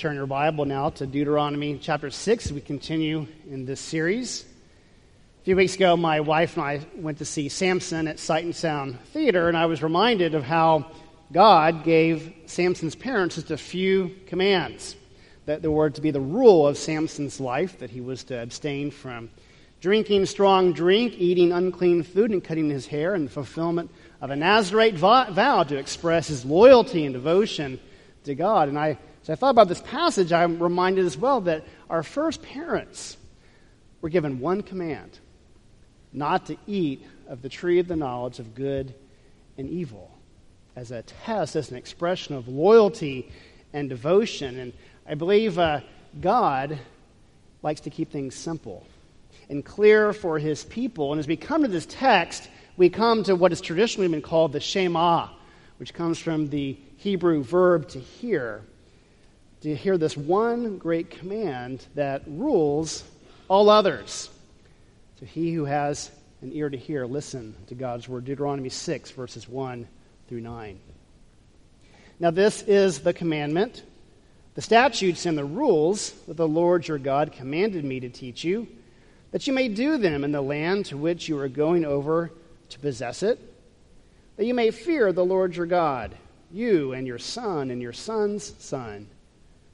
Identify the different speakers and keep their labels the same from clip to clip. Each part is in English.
Speaker 1: Turn your Bible now to Deuteronomy chapter 6. We continue in this series. A few weeks ago, my wife and I went to see Samson at Sight and Sound Theater, and I was reminded of how God gave Samson's parents just a few commands that were to be the rule of Samson's life, that he was to abstain from drinking strong drink, eating unclean food, and cutting his hair, and the fulfillment of a Nazarite vow to express his loyalty and devotion to God. And I as I thought about this passage, I'm reminded as well that our first parents were given one command not to eat of the tree of the knowledge of good and evil as a test, as an expression of loyalty and devotion. And I believe uh, God likes to keep things simple and clear for his people. And as we come to this text, we come to what has traditionally been called the Shema, which comes from the Hebrew verb to hear to hear this one great command that rules all others. So he who has an ear to hear, listen to God's word. Deuteronomy 6, verses 1 through 9. Now, this is the commandment, the statutes and the rules that the Lord your God commanded me to teach you, that you may do them in the land to which you are going over to possess it, that you may fear the Lord your God, you and your son and your son's son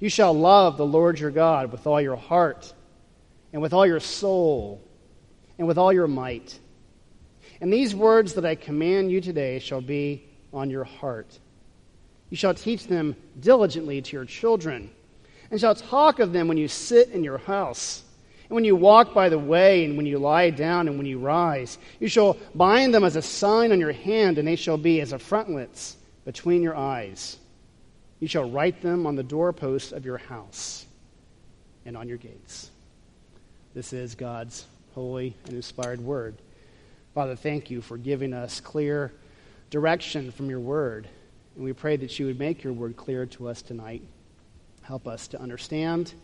Speaker 1: You shall love the Lord your God with all your heart, and with all your soul, and with all your might. And these words that I command you today shall be on your heart. You shall teach them diligently to your children, and shall talk of them when you sit in your house, and when you walk by the way, and when you lie down, and when you rise. You shall bind them as a sign on your hand, and they shall be as a frontlets between your eyes. You shall write them on the doorposts of your house and on your gates. This is God's holy and inspired word. Father, thank you for giving us clear direction from your word. And we pray that you would make your word clear to us tonight. Help us to understand,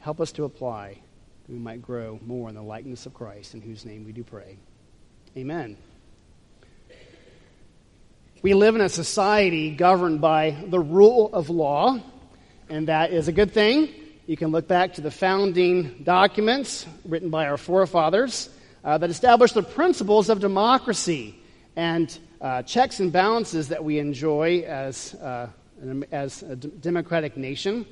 Speaker 1: help us to apply, that we might grow more in the likeness of Christ, in whose name we do pray. Amen. We live in a society governed by the rule of law, and that is a good thing. You can look back to the founding documents written by our forefathers uh, that established the principles of democracy and uh, checks and balances that we enjoy as, uh, as a d- democratic nation.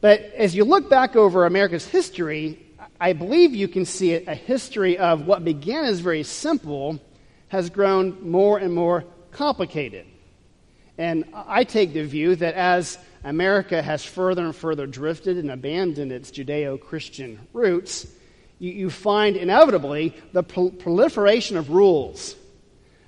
Speaker 1: But as you look back over America's history, I believe you can see a history of what began as very simple has grown more and more complicated. And I take the view that as America has further and further drifted and abandoned its Judeo Christian roots, you, you, find inevitably the pro- proliferation of rules.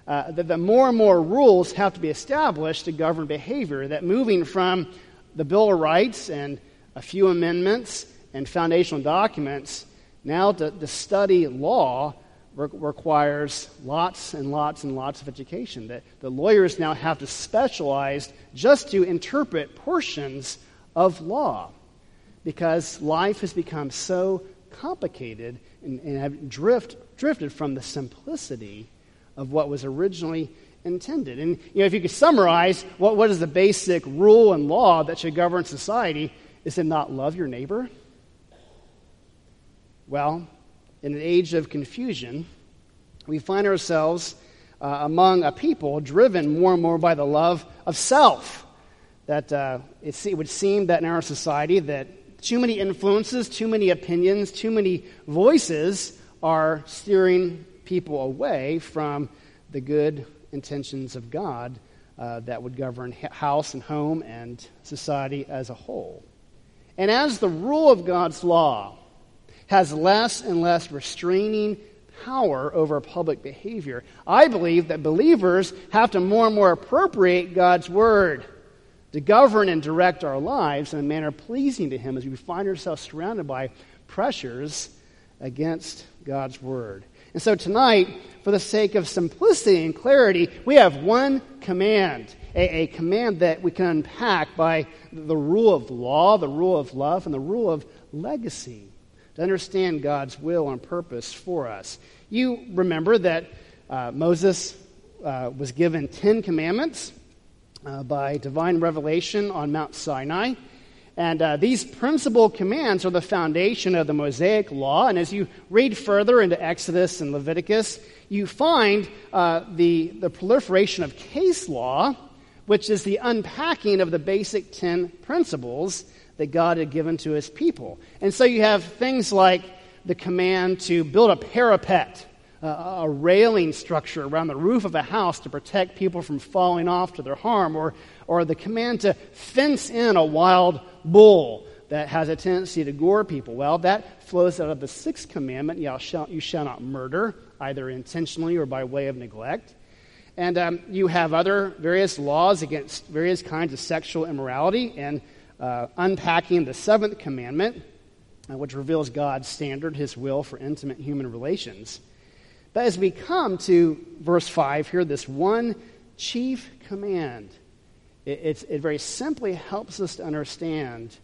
Speaker 1: Uh, that the more and more rules have to be established to govern behavior, that moving from the Bill of Rights and a few amendments and foundational documents now to, to study law re- requires lots and lots and lots of education. That the lawyers now have to specialize just to interpret portions of law because life has become so complicated and, and have drift, drifted from the simplicity of what was originally intended. And you know, if you could summarize what, what is the basic rule and law that should govern society, is to not love your neighbor. Well, in an age of confusion, we find ourselves uh, among a people driven more and more by the love of self. That uh, it, it would seem that in our society that too many influences, too many opinions, too many voices are steering people away from the good intentions of God uh, that would govern house and home and society as a whole. And as the rule of God's law has less and less restraining power over public behavior, I believe that believers have to more and more appropriate God's word to govern and direct our lives in a manner pleasing to Him as we find ourselves surrounded by pressures against God's word. And so tonight, for the sake of simplicity and clarity, we have one command, a, a, command that we can unpack by the rule of law, the rule of love, and the rule of legacy to understand God's will and purpose for us. You remember that uh, Moses uh, was given Ten Commandments uh, by divine revelation on Mount Sinai. And uh, these principal commands are the foundation of the Mosaic Law. And as you read further into Exodus and Leviticus, you find uh, the, the proliferation of case law, which is the unpacking of the basic ten principles that God had given to his people. And so you have things like the command to build a parapet a railing structure around the roof of a house to protect people from falling off to their harm, or, or the command to fence in a wild bull that has a tendency to gore people. Well, that flows out of the sixth commandment you shall, you shall not murder, either intentionally or by way of neglect. And um, you have other various laws against various kinds of sexual immorality and uh, unpacking the seventh commandment, uh, which reveals God's standard, his will for intimate human relations. But as we come to verse 5 here, this one chief command, it, it very simply helps us to understand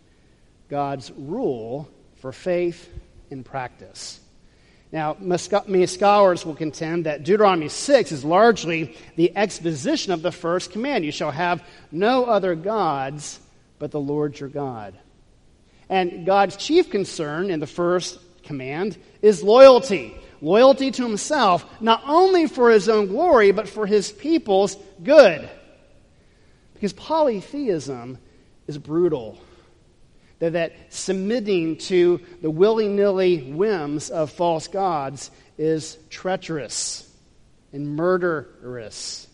Speaker 1: God's rule for faith in practice. Now, many scholars will contend that Deuteronomy 6 is largely the exposition of the first command You shall have no other gods but the Lord your God. And God's chief concern in the first command is loyalty loyalty to himself, not only for his own glory, but for his people's good. Because polytheism is brutal. That, that submitting to the willy nilly whims of false gods is treacherous and murderous.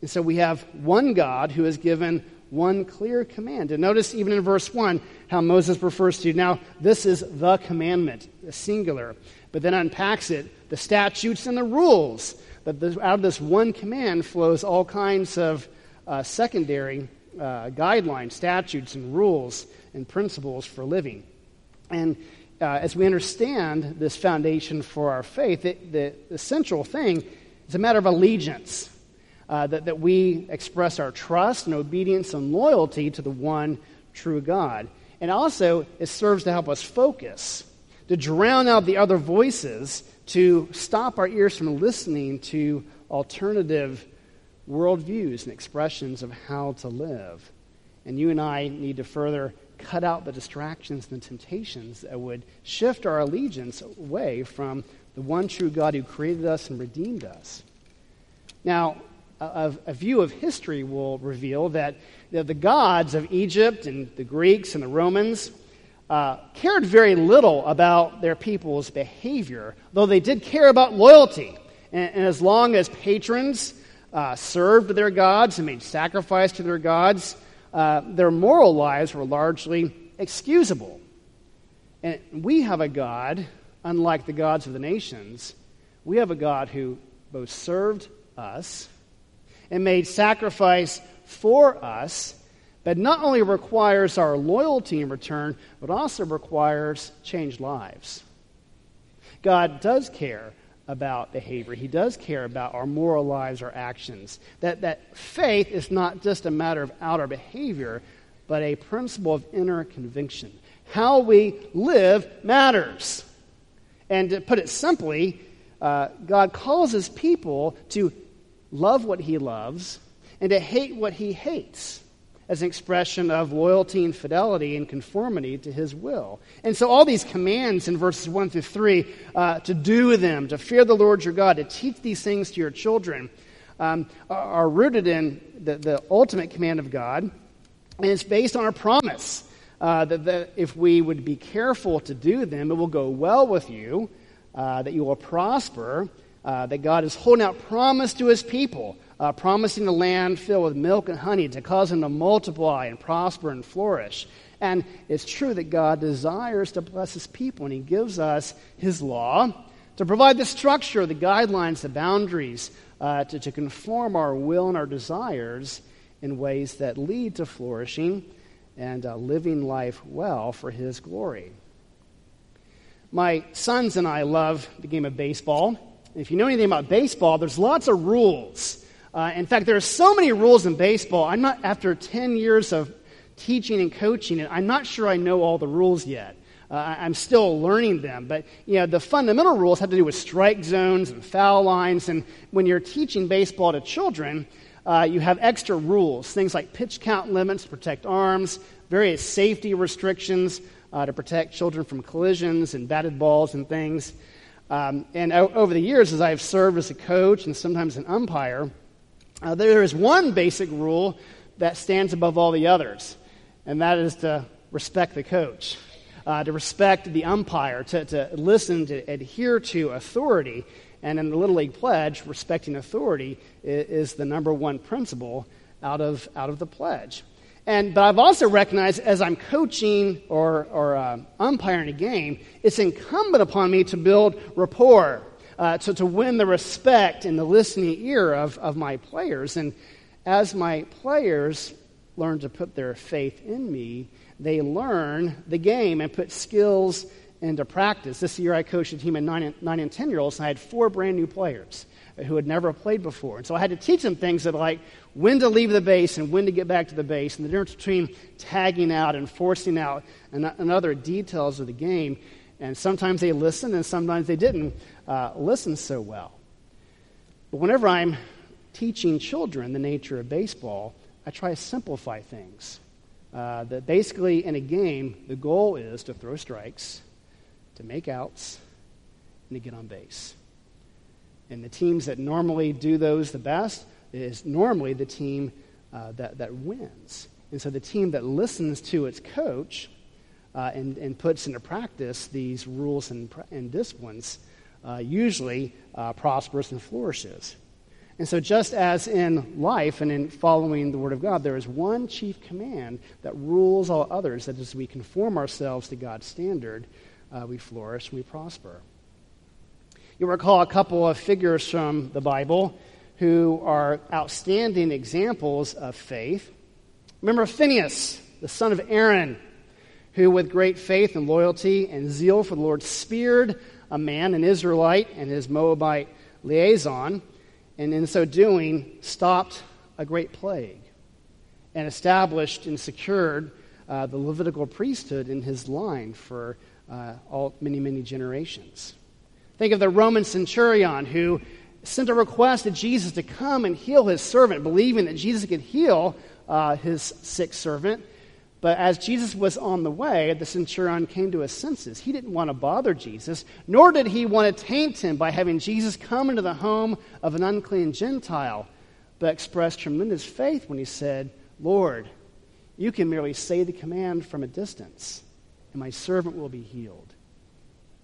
Speaker 1: And so we have one God who has given one clear command. And notice even in verse 1 how Moses refers to now, this is the commandment, a singular but then unpacks it the statutes and the rules. That out of this one command flows all kinds of uh, secondary uh, guidelines, statutes, and rules and principles for living. And uh, as we understand this foundation for our faith, it, the, the central thing is a matter of allegiance. Uh, that, that we express our trust and obedience and loyalty to the one true God. And also, it serves to help us focus to drown out the other voices, to stop our ears from listening to alternative worldviews and expressions of how to live. And you and I need to further cut out the distractions and the temptations that would shift our allegiance away from the one true God who created us and redeemed us. Now, a, a view of history will reveal that the gods of Egypt and the Greeks and the Romans uh, cared very little about their people's behavior, though they did care about loyalty. And, and as long as patrons uh, served their gods and made sacrifice to their gods, uh, their moral lives were largely excusable. And we have a God, unlike the gods of the nations, we have a God who both served us and made sacrifice for us that not only requires our loyalty in return, but also requires changed lives. God does care about behavior. He does care about our moral lives, our actions. That, that faith is not just a matter of outer behavior, but a principle of inner conviction. How we live matters. And to put it simply, uh, God calls his people to love what he loves and to hate what he hates. as an expression of loyalty and fidelity and conformity to his will. And so, all these commands in verses 1 through 3 uh, to do them, to fear the Lord your God, to teach these things to your children, um, are, rooted in the, the, ultimate command of God. And it's based on a promise uh, that, that, if we would be careful to do them, it will go well with you, uh, that you will prosper, uh, that God is holding out promise to his people uh, promising a land filled with milk and honey to cause them to multiply and prosper and flourish. And it's true that God desires to bless his people, and he gives us his law to provide the structure, the guidelines, the boundaries uh, to, to conform our will and our desires in ways that lead to flourishing and uh, living life well for his glory. My sons and I love the game of baseball. If you know anything about baseball, there's lots of rules. Uh, in fact, there are so many rules in baseball. I'm not, after 10 years of teaching and coaching it, I'm not sure I know all the rules yet. Uh, I'm still learning them. But, you know, the fundamental rules have to do with strike zones and foul lines. And when you're teaching baseball to children, uh, you have extra rules, things like pitch count limits to protect arms, various safety restrictions uh, to protect children from collisions and batted balls and things. Um, and o- over the years, as I've served as a coach and sometimes an umpire, uh, there is one basic rule that stands above all the others, and that is to respect the coach, uh, to respect the umpire, to, to listen, to adhere to authority. And in the Little League Pledge, respecting authority is, is the number one principle out of, out of the pledge. And, but I've also recognized as I'm coaching or, or uh, umpiring a game, it's incumbent upon me to build rapport uh, to, to win the respect and the listening ear of, of my players. And as my players learn to put their faith in me, they learn the game and put skills into practice. This year I coached a team of nine, nine and 10 year olds, and I had four brand new players who had never played before. And so I had to teach them things that like when to leave the base and when to get back to the base, and the difference between tagging out and forcing out and, and other details of the game. And sometimes they listened and sometimes they didn't uh, listen so well. But whenever I'm teaching children the nature of baseball, I try to simplify things. Uh, that basically, in a game, the goal is to throw strikes, to make outs, and to get on base. And the teams that normally do those the best is normally the team uh, that, that wins. And so the team that listens to its coach uh, and, and puts into practice these rules and, and disciplines uh, usually uh, prospers and flourishes. And so, just as in life and in following the Word of God, there is one chief command that rules all others that as we conform ourselves to God's standard, uh, we flourish and we prosper. You'll recall a couple of figures from the Bible who are outstanding examples of faith. Remember Phineas, the son of Aaron, who, with great faith and loyalty and zeal for the Lord, speared a man, an Israelite, and his Moabite liaison, and in so doing, stopped a great plague and established and secured uh, the Levitical priesthood in his line for uh, all, many, many generations. Think of the Roman centurion who sent a request to Jesus to come and heal his servant, believing that Jesus could heal uh, his sick servant. But as Jesus was on the way, the centurion came to his senses. He didn't want to bother Jesus, nor did he want to taint him by having Jesus come into the home of an unclean Gentile, but expressed tremendous faith when he said, Lord, you can merely say the command from a distance, and my servant will be healed.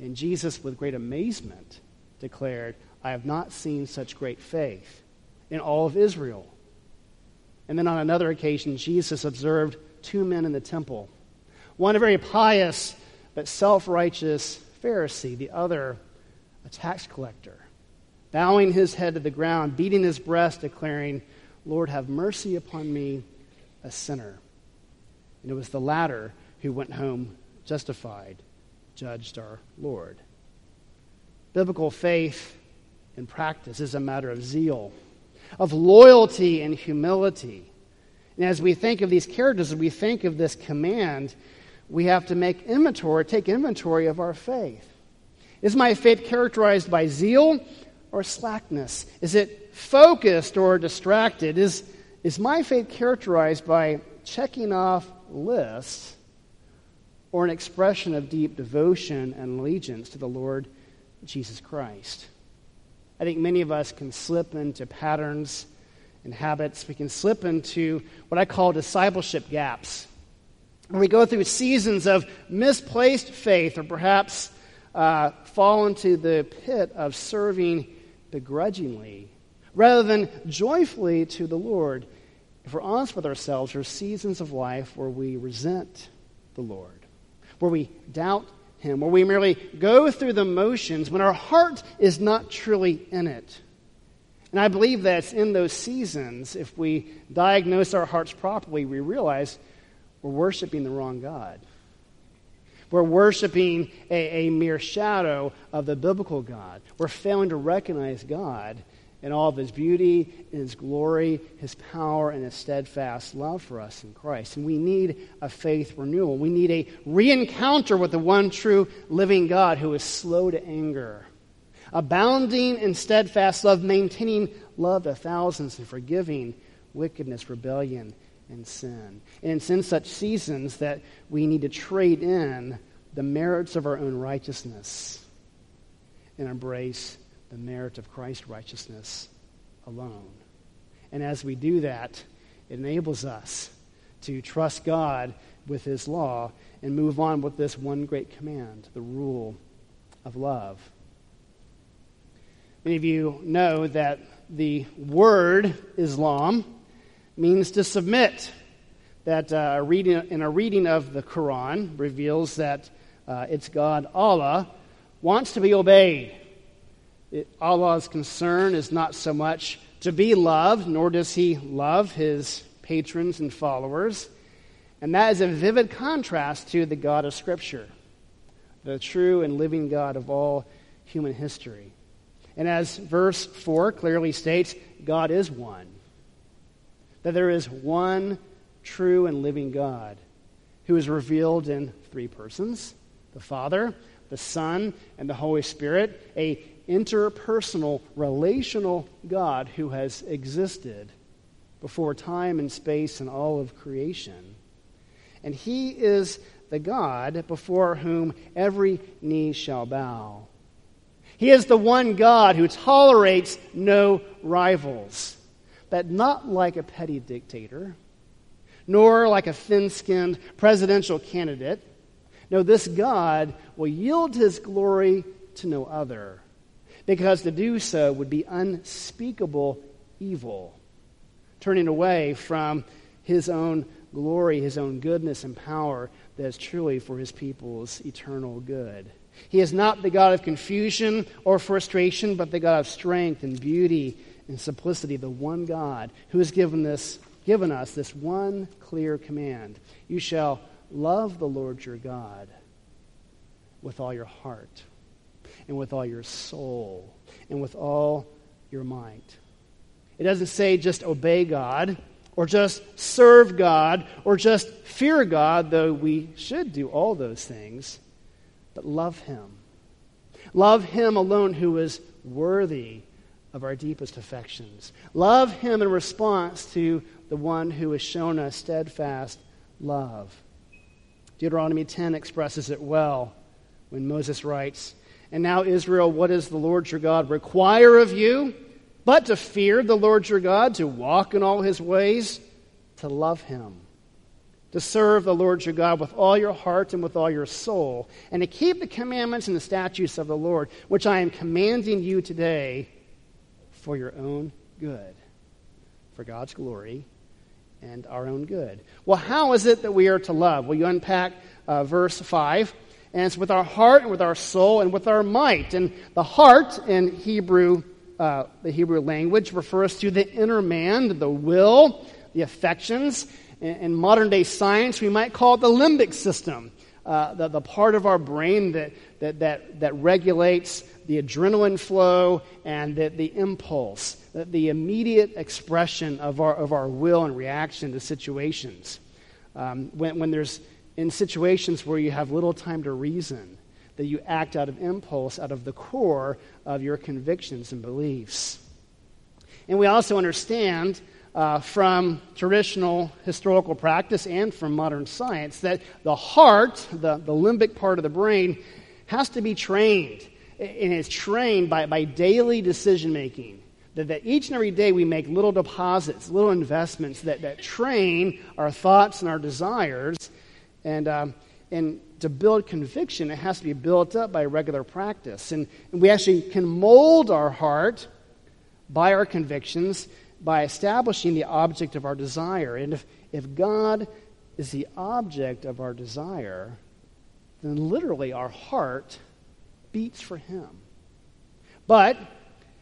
Speaker 1: And Jesus, with great amazement, declared, I have not seen such great faith in all of Israel. And then on another occasion, Jesus observed two men in the temple one a very pious but self righteous Pharisee, the other a tax collector, bowing his head to the ground, beating his breast, declaring, Lord, have mercy upon me, a sinner. And it was the latter who went home justified, judged our Lord. Biblical faith and practice is a matter of zeal, of loyalty and humility and as we think of these characters, as we think of this command, we have to make inventory, take inventory of our faith. Is my faith characterized by zeal or slackness? Is it focused or distracted? Is, is my faith characterized by checking off lists or an expression of deep devotion and allegiance to the Lord Jesus Christ. I think many of us can slip into patterns and habits. We can slip into what I call discipleship gaps. When we go through seasons of misplaced faith or perhaps uh, fall into the pit of serving begrudgingly rather than joyfully to the Lord. If we're honest with ourselves, there are seasons of life where we resent the Lord, where we doubt Him, where we merely go through the motions when our heart is not truly in it. And I believe that in those seasons, if we diagnose our hearts properly, we realize we're worshiping the wrong God. We're worshiping a, a, mere shadow of the biblical God. We're failing to recognize God in all of his beauty, in his glory, his power, and his steadfast love for us in Christ. And we need a faith renewal. We need a re-encounter with the one true living God who is slow to anger, abounding in steadfast love, maintaining love to thousands, and forgiving wickedness, rebellion, and sin. And it's in such seasons that we need to trade in the merits of our own righteousness and embrace the merit of Christ's righteousness alone. And as we do that, it enables us to trust God with His law and move on with this one great command, the rule of love. Many of you know that the word Islam means to submit. That uh, a reading, in a reading of the Quran reveals that uh, its God, Allah, wants to be obeyed. It, Allah's concern is not so much to be loved, nor does he love his patrons and followers. And that is a vivid contrast to the God of Scripture, the true and living God of all human history. And as verse 4 clearly states, God is one. That there is one true and living God who is revealed in three persons the Father, the Son, and the Holy Spirit, a interpersonal, relational God who has existed before time and space and all of creation. And he is the God before whom every knee shall bow. He is the one God who tolerates no rivals, but not like a petty dictator, nor like a thin skinned presidential candidate no, this God will yield his glory to no other, because to do so would be unspeakable evil, turning away from his own glory, his own goodness and power that is truly for his people's eternal good. He is not the God of confusion or frustration, but the God of strength and beauty and simplicity, the one God who has given, this, given us this one clear command You shall Love the Lord your God with all your heart and with all your soul and with all your might. It doesn't say just obey God or just serve God or just fear God, though we should do all those things, but love Him. Love Him alone who is worthy of our deepest affections. Love Him in response to the one who has shown us steadfast love. Deuteronomy 10 expresses it well when Moses writes, And now, Israel, what does the Lord your God require of you? But to fear the Lord your God, to walk in all his ways, to love him, to serve the Lord your God with all your heart and with all your soul, and to keep the commandments and the statutes of the Lord, which I am commanding you today for your own good, for God's glory and our own good. Well, how is it that we are to love? Well, you unpack uh, verse 5, and it's with our heart and with our soul and with our might. And the heart in Hebrew, uh, the Hebrew language, refers to the inner man, the will, the affections. In, in modern day science, we might call it the limbic system, uh, the, the part of our brain that, that, that, that regulates the adrenaline flow and the, the impulse the the immediate expression of our, of our will and reaction to situations. Um, when, when there's in situations where you have little time to reason, that you act out of impulse, out of the core of your convictions and beliefs. And we also understand uh, from traditional historical practice and from modern science that the heart, the, the limbic part of the brain, has to be trained. And it's trained by, by daily decision making. That, that each and every day we make little deposits, little investments that, that train our thoughts and our desires. And, um, and to build conviction, it has to be built up by regular practice. And, and we actually can mold our heart by our convictions by establishing the object of our desire. And if, if God is the object of our desire, then literally our heart beats for Him. But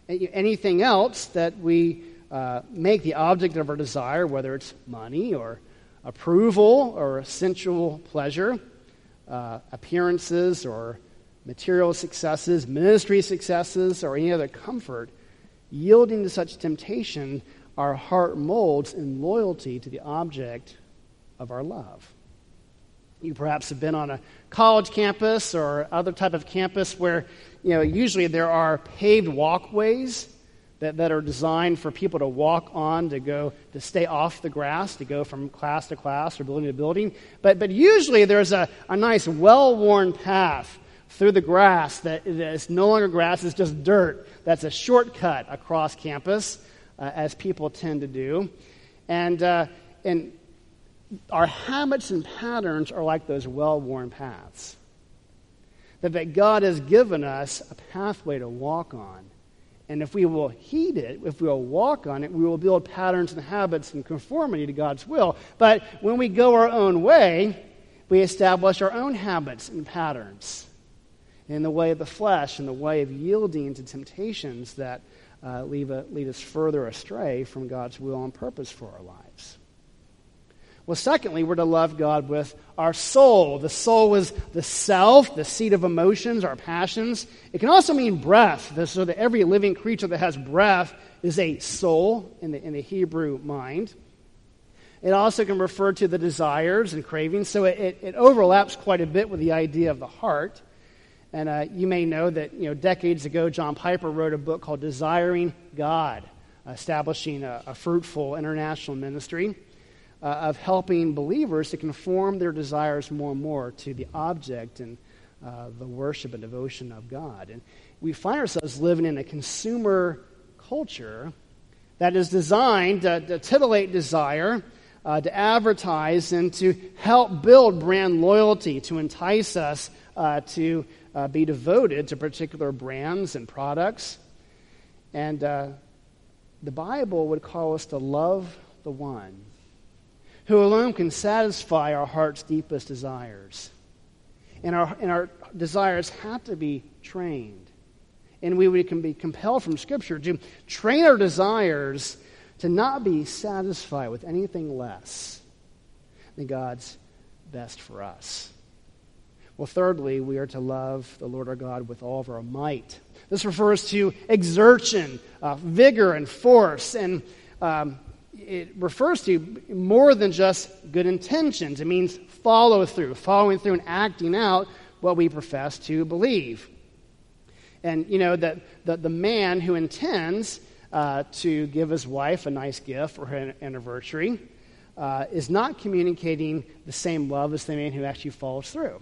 Speaker 1: anything else that we uh, make the object of our desire, whether it's money or approval or sensual pleasure, uh, appearances or material successes, ministry successes, or any other comfort, Yielding to such temptation, our heart molds in loyalty to the object of our love. You perhaps have been on a college campus or other type of campus where, you know, usually there are paved walkways that, that are designed for people to walk on, to go, to stay off the grass, to go from class to class or building to building. But, but usually there's a, a nice, well worn path through the grass that is no longer grass, it's just dirt. That's a shortcut across campus, uh, as people tend to do. And, uh, and our habits and patterns are like those well worn paths. That, that God has given us a pathway to walk on. And if we will heed it, if we will walk on it, we will build patterns and habits and conformity to God's will. But when we go our own way, we establish our own habits and patterns in the way of the flesh, in the way of yielding to temptations that uh, lead, us further astray from God's will and purpose for our lives. Well, secondly, we're to love God with our soul. The soul is the self, the seat of emotions, our passions. It can also mean breath, so that every living creature that has breath is a soul in the, in the Hebrew mind. It also can refer to the desires and cravings, so it, it, it overlaps quite a bit with the idea of the heart. And uh, you may know that you know decades ago, John Piper wrote a book called "Desiring God," establishing a, a fruitful international ministry uh, of helping believers to conform their desires more and more to the object and uh, the worship and devotion of God. And we find ourselves living in a consumer culture that is designed to, to titillate desire. Uh, to advertise and to help build brand loyalty, to entice us uh, to uh, be devoted to particular brands and products. And uh, the Bible would call us to love the one who alone can satisfy our heart's deepest desires. And our, and our desires have to be trained. And we, we can be compelled from Scripture to train our desires to not be satisfied with anything less than God's best for us. Well, thirdly, we are to love the Lord our God with all of our might. This refers to exertion, uh, vigor, and force. And um, it refers to more than just good intentions. It means follow through, following through and acting out what we profess to believe. And, you know, that the, the man who intends uh, to give his wife a nice gift for her anniversary uh, is not communicating the same love as the man who actually follows through.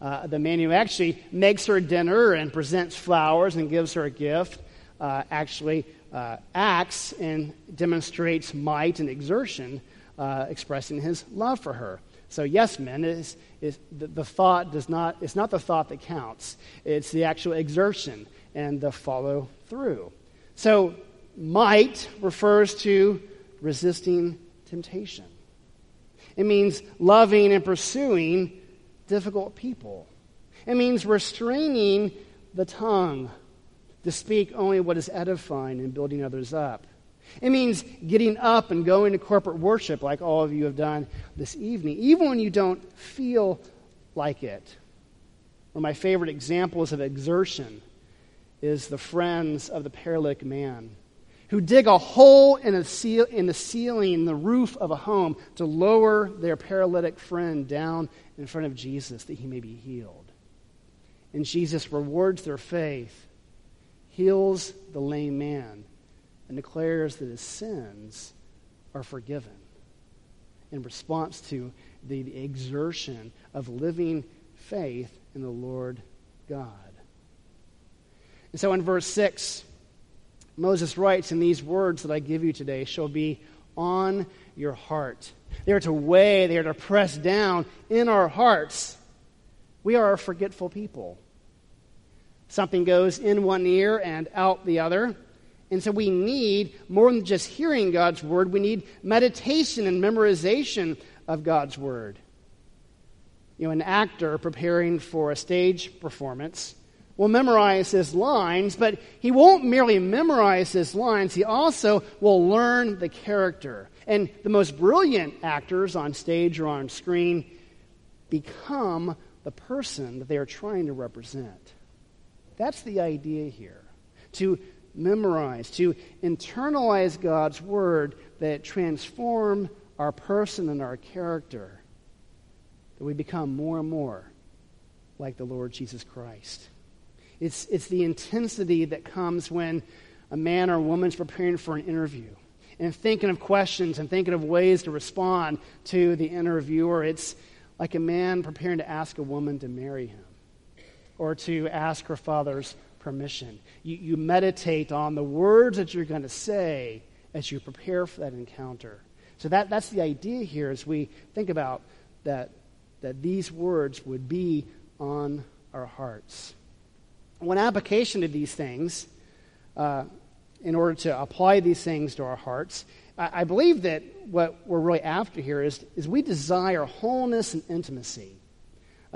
Speaker 1: Uh, the man who actually makes her dinner and presents flowers and gives her a gift uh, actually uh, acts and demonstrates might and exertion, uh, expressing his love for her. So, yes, men, is, is the, the, thought does not, it's not the thought that counts, it's the actual exertion and the follow through. So, might refers to resisting temptation. It means loving and pursuing difficult people. It means restraining the tongue to speak only what is edifying and building others up. It means getting up and going to corporate worship like all of you have done this evening, even when you don't feel like it. One of my favorite examples of exertion is the friends of the paralytic man who dig a hole in, a seal, in the ceiling, the roof of a home, to lower their paralytic friend down in front of Jesus that he may be healed. And Jesus rewards their faith, heals the lame man, and declares that his sins are forgiven in response to the, exertion of living faith in the Lord God. And so in verse 6, Moses writes, In these words that I give you today shall be on your heart. They are to weigh, they are to press down in our hearts. We are a forgetful people. Something goes in one ear and out the other. And so we need more than just hearing God's word, we need meditation and memorization of God's word. You know, an actor preparing for a stage performance will memorize his lines, but he won't merely memorize his lines, he also will learn the character. And the most brilliant actors on stage or on screen become the person that they are trying to represent. That's the idea here. To memorize, to internalize God's word that transform our person and our character, that we become more and more like the Lord Jesus Christ. It's, it's the intensity that comes when a man or woman is preparing for an interview and thinking of questions and thinking of ways to respond to the interviewer. It's like a man preparing to ask a woman to marry him or to ask her father's permission. You, you meditate on the words that you're going to say as you prepare for that encounter. So that, that's the idea here as we think about that, that these words would be on our hearts. One application of these things, uh, in order to apply these things to our hearts, I, I believe that what we're really after here is, is we desire wholeness and intimacy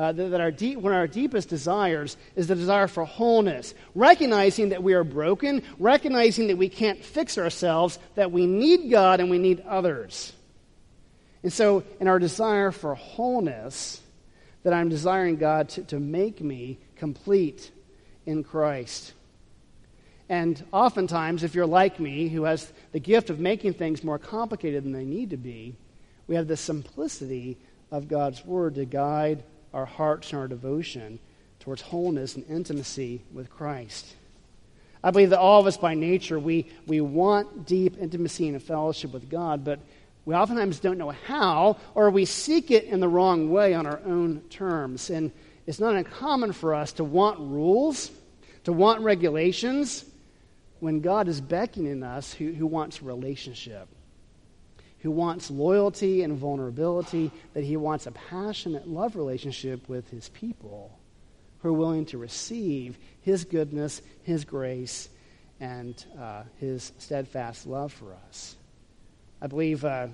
Speaker 1: uh, that, that our deep, one of our deepest desires is the desire for wholeness, recognizing that we are broken, recognizing that we can't fix ourselves, that we need God and we need others. And so, in our desire for wholeness, that I'm desiring God to, to make me complete in Christ. And oftentimes, if you're like me, who has the gift of making things more complicated than they need to be, we have the simplicity of God's Word to guide our hearts and our devotion towards wholeness and intimacy with Christ. I believe that all of us by nature, we, we want deep intimacy and fellowship with God, but we oftentimes don't know how, or we seek it in the wrong way on our own terms. And it's not uncommon for us to want rules, to want regulations, when God is beckoning us who, who wants relationship who wants loyalty and vulnerability, that he wants a passionate love relationship with his people who are willing to receive his goodness, his grace, and uh, his steadfast love for us. I believe uh,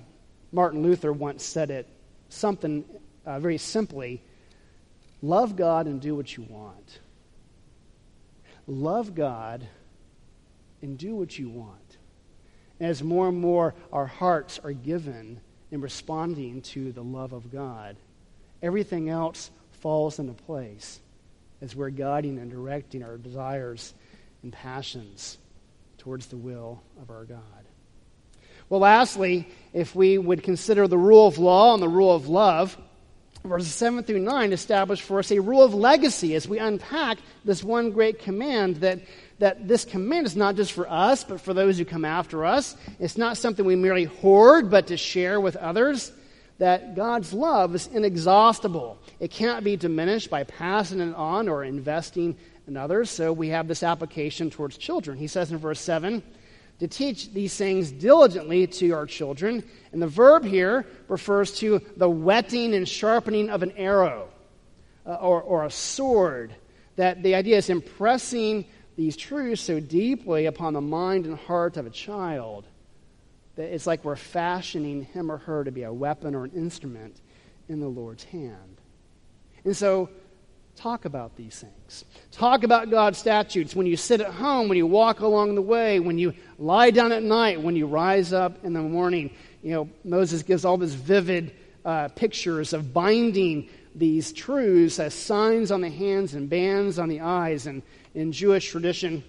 Speaker 1: Martin Luther once said it something uh, very simply love God and do what you want. Love God and do what you want as more and more our hearts are given in responding to the love of God, everything else falls into place as we're guiding and directing our desires and passions towards the will of our God. Well, lastly, if we would consider the rule of law and the rule of love, verses 7 through 9 establish for us a rule of legacy as we unpack this one great command that that this command is not just for us, but for those who come after us. It's not something we merely hoard, but to share with others. That God's love is inexhaustible. It can't be diminished by passing it on or investing in others. So we have this application towards children. He says in verse 7 to teach these things diligently to our children. And the verb here refers to the whetting and sharpening of an arrow uh, or, or a sword. That the idea is impressing these truths so deeply upon the mind and heart of a child that it's like we're fashioning him or her to be a weapon or an instrument in the Lord's hand. And so, talk about these things. Talk about God's statutes when you sit at home, when you walk along the way, when you lie down at night, when you rise up in the morning. You know, Moses gives all these vivid uh, pictures of binding these truths as signs on the hands and bands on the eyes. And in Jewish tradition,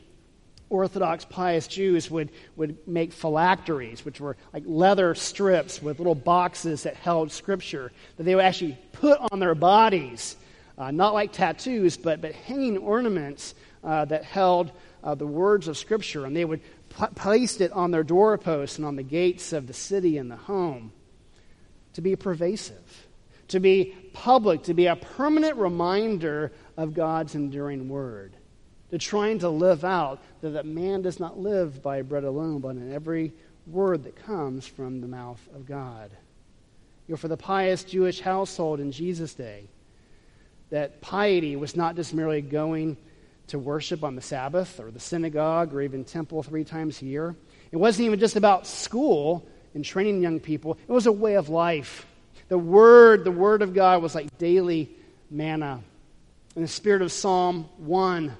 Speaker 1: Orthodox pious Jews would, would make phylacteries, which were like leather strips with little boxes that held scripture that they would actually put on their bodies. Uh, not like tattoos, but, but hanging ornaments uh, that held uh, the words of Scripture, and they would pl- place it on their doorposts and on the gates of the city and the home to be pervasive, to be public, to be a permanent reminder of God's enduring word, to trying to live out that, that man does not live by bread alone, but in every word that comes from the mouth of God. You know, for the pious Jewish household in Jesus' day, that piety was not just merely going to worship on the Sabbath or the synagogue or even temple three times a year. It wasn't even just about school and training young people, it was a way of life. The Word, the Word of God was like daily manna. In the spirit of Psalm 1,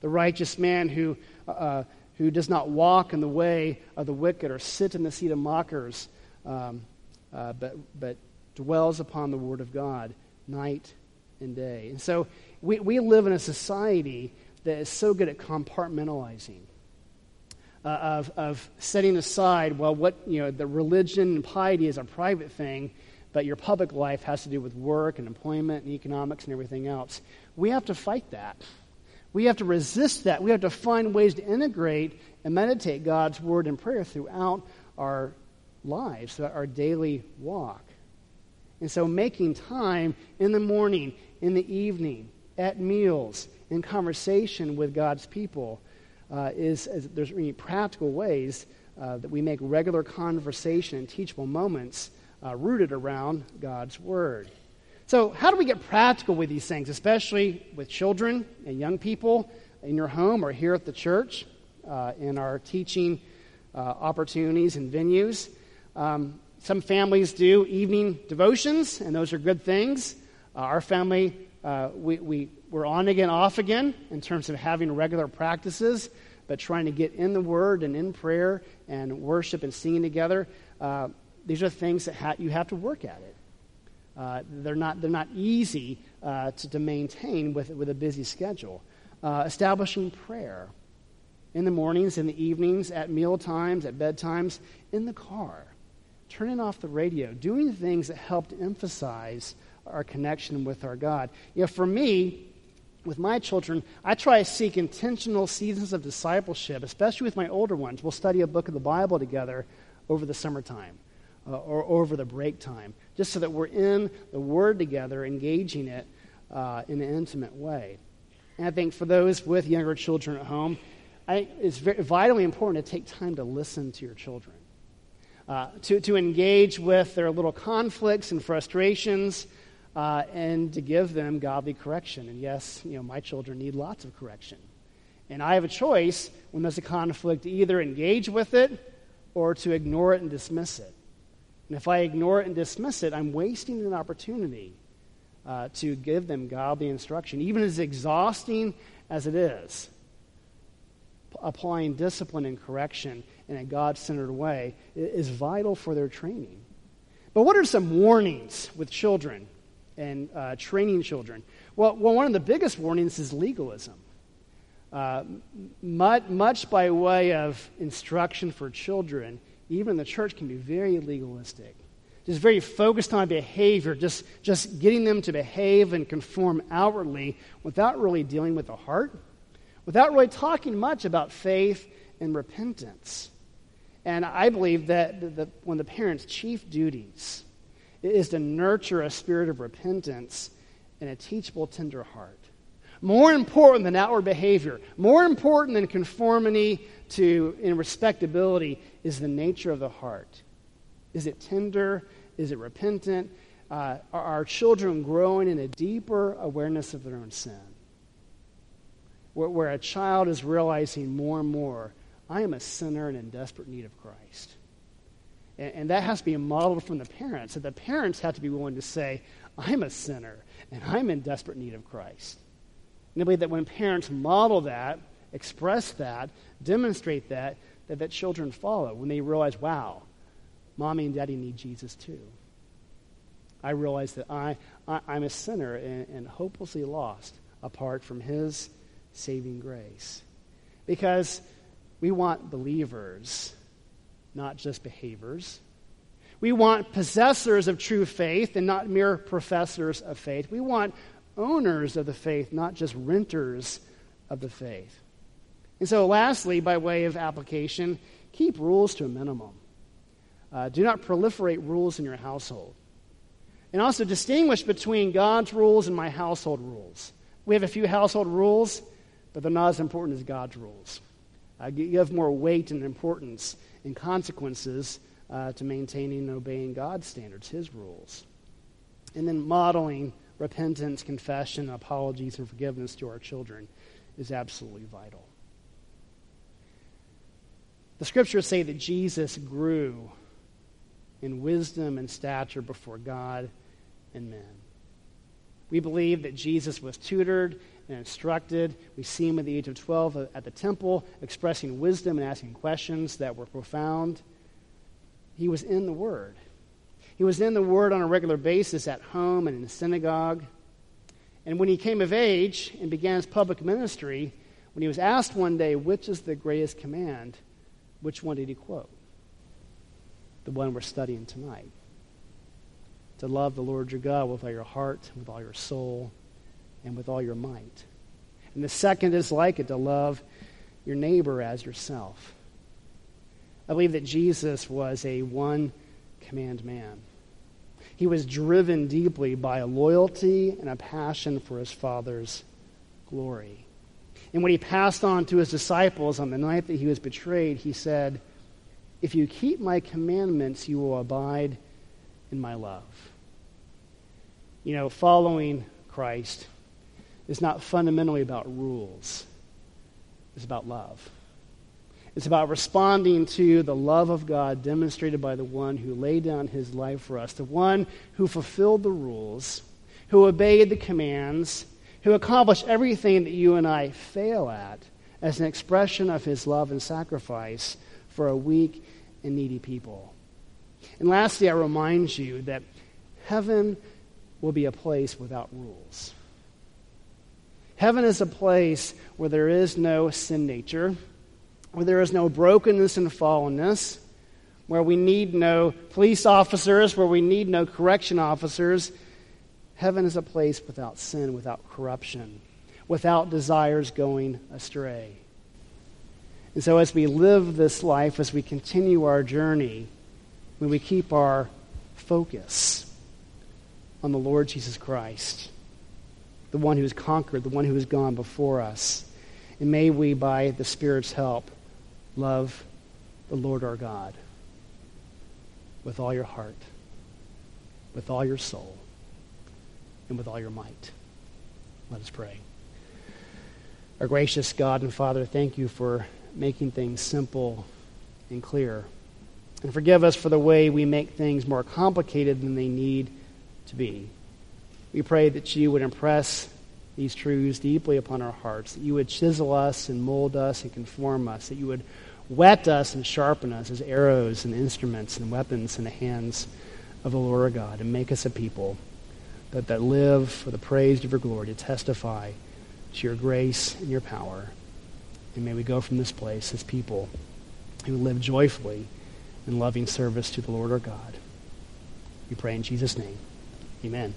Speaker 1: the righteous man who, uh, who does not walk in the way of the wicked or sit in the seat of mockers, um, uh, but, but dwells upon the Word of God night and day. And so we, we live in a society that is so good at compartmentalizing. Uh, of, of setting aside, well, what, you know, the religion and piety is a private thing, but your public life has to do with work and employment and economics and everything else. We have to fight that. We have to resist that. We have to find ways to integrate and meditate God's word and prayer throughout our lives, throughout our daily walk. And so, making time in the morning, in the evening, at meals, in conversation with God's people uh, is, is, there's many practical ways uh, that we make regular conversation and teachable moments uh, rooted around God's Word. So, how do we get practical with these things, especially with children and young people in your home or here at the church uh, in our teaching uh, opportunities and venues? Um, some families do evening devotions, and those are good things. Uh, our family, we, we we're on again, off again in terms of having regular practices, but trying to get in the Word and in prayer and worship and singing together. Uh, these are things that ha- you have to work at it. Uh, they're, not, they're not easy uh, to, to, maintain with, with a busy schedule. Uh, establishing prayer in the mornings, in the evenings, at meal times, at bedtimes, in the car, turning off the radio, doing things that help to emphasize our connection with our God. You know, for me, with my children, I try to seek intentional seasons of discipleship, especially with my older ones. We'll study a book of the Bible together over the summertime uh, or over the break time, just so that we're in the Word together, engaging it uh, in an intimate way. And I think for those with younger children at home, I, it's very, vitally important to take time to listen to your children, uh, to, to engage with their little conflicts and frustrations uh, and to give them godly correction. And yes, you know, my children need lots of correction. And I have a choice when there's a conflict to either engage with it or to ignore it and dismiss it. And if I ignore it and dismiss it, I'm wasting an opportunity uh, to give them godly instruction, even as exhausting as it is. P- applying discipline and correction in a God centered way is vital for their training. But what are some warnings with children and uh, training children? Well, well, one of the biggest warnings is legalism. Uh, much, much by way of instruction for children, even the church can be very legalistic. Just very focused on behavior, just, just getting them to behave and conform outwardly without really dealing with the heart, without really talking much about faith and repentance. And I believe that the, the, one of the parents' chief duties is to nurture a spirit of repentance and a teachable, tender heart. More important than outward behavior, more important than conformity to in respectability is the nature of the heart. Is it tender? Is it repentant? Uh, are our children growing in a deeper awareness of their own sin? Where, where a child is realizing more and more, I am a sinner and in desperate need of Christ. And, and that has to be modeled from the parents. So the parents have to be willing to say, I'm a sinner and I'm in desperate need of Christ. And I believe that when parents model that, express that, demonstrate that, that, that children follow when they realize, wow, mommy and daddy need Jesus too. I realize that I, I, am a sinner and, and hopelessly lost apart from his saving grace. Because we want believers not just behaviors. We want possessors of true faith and not mere professors of faith. We want owners of the faith, not just renters of the faith. And so, lastly, by way of application, keep rules to a minimum. Uh, do not proliferate rules in your household. And also distinguish between God's rules and my household rules. We have a few household rules, but they're not as important as God's rules. Uh, have more weight and importance and consequences uh, to maintaining and obeying God's standards, His rules. And then modeling repentance, confession, apologies, and forgiveness to our children is absolutely vital. The scriptures say that Jesus grew in wisdom and stature before God and men. We believe that Jesus was tutored and instructed. We see him at the age of 12 at the temple, expressing wisdom and asking questions that were profound. He was in the Word. He was in the Word on a regular basis at home and in the synagogue. And when he came of age and began his public ministry, when he was asked one day, which is the greatest command, which one did he quote? The one we're studying tonight. To love the Lord your God with all your heart, with all your soul, and with all your might. And the second is like it to love your neighbor as yourself. I believe that Jesus was a one command man. He was driven deeply by a loyalty and a passion for his Father's glory. And when he passed on to his disciples on the night that he was betrayed, he said, If you keep my commandments, you will abide in my love. You know, following Christ is not fundamentally about rules, it's about love. It's about responding to the love of God demonstrated by the one who laid down his life for us, the one who fulfilled the rules, who obeyed the commands, who accomplished everything that you and I fail at as an expression of his love and sacrifice for a weak and needy people. And lastly, I remind you that heaven will be a place without rules. Heaven is a place where there is no sin nature where there is no brokenness and fallenness, where we need no police officers, where we need no correction officers. Heaven is a place without sin, without corruption, without desires going astray. And so, as we live this life, as we continue our journey, when we keep our focus on the Lord Jesus Christ, the one who has conquered, the one who has gone before us, and may we, by the Spirit's help, love the Lord our God with all your heart, with all your soul, and with all your might. Let us pray. Our gracious God and Father, thank you for making things simple and clear. And forgive us for the way we make things more complicated than they need to be. We pray that you would impress these truths deeply upon our hearts, that you would chisel us and mold us and conform us, that you would whet us and sharpen us as arrows and instruments and weapons in the hands of the Lord God, and make us a people that, that live for the praise of your glory, to testify to your grace and your power. And may we go from this place as people who live joyfully in loving service to the Lord our God. We pray in Jesus' name. Amen.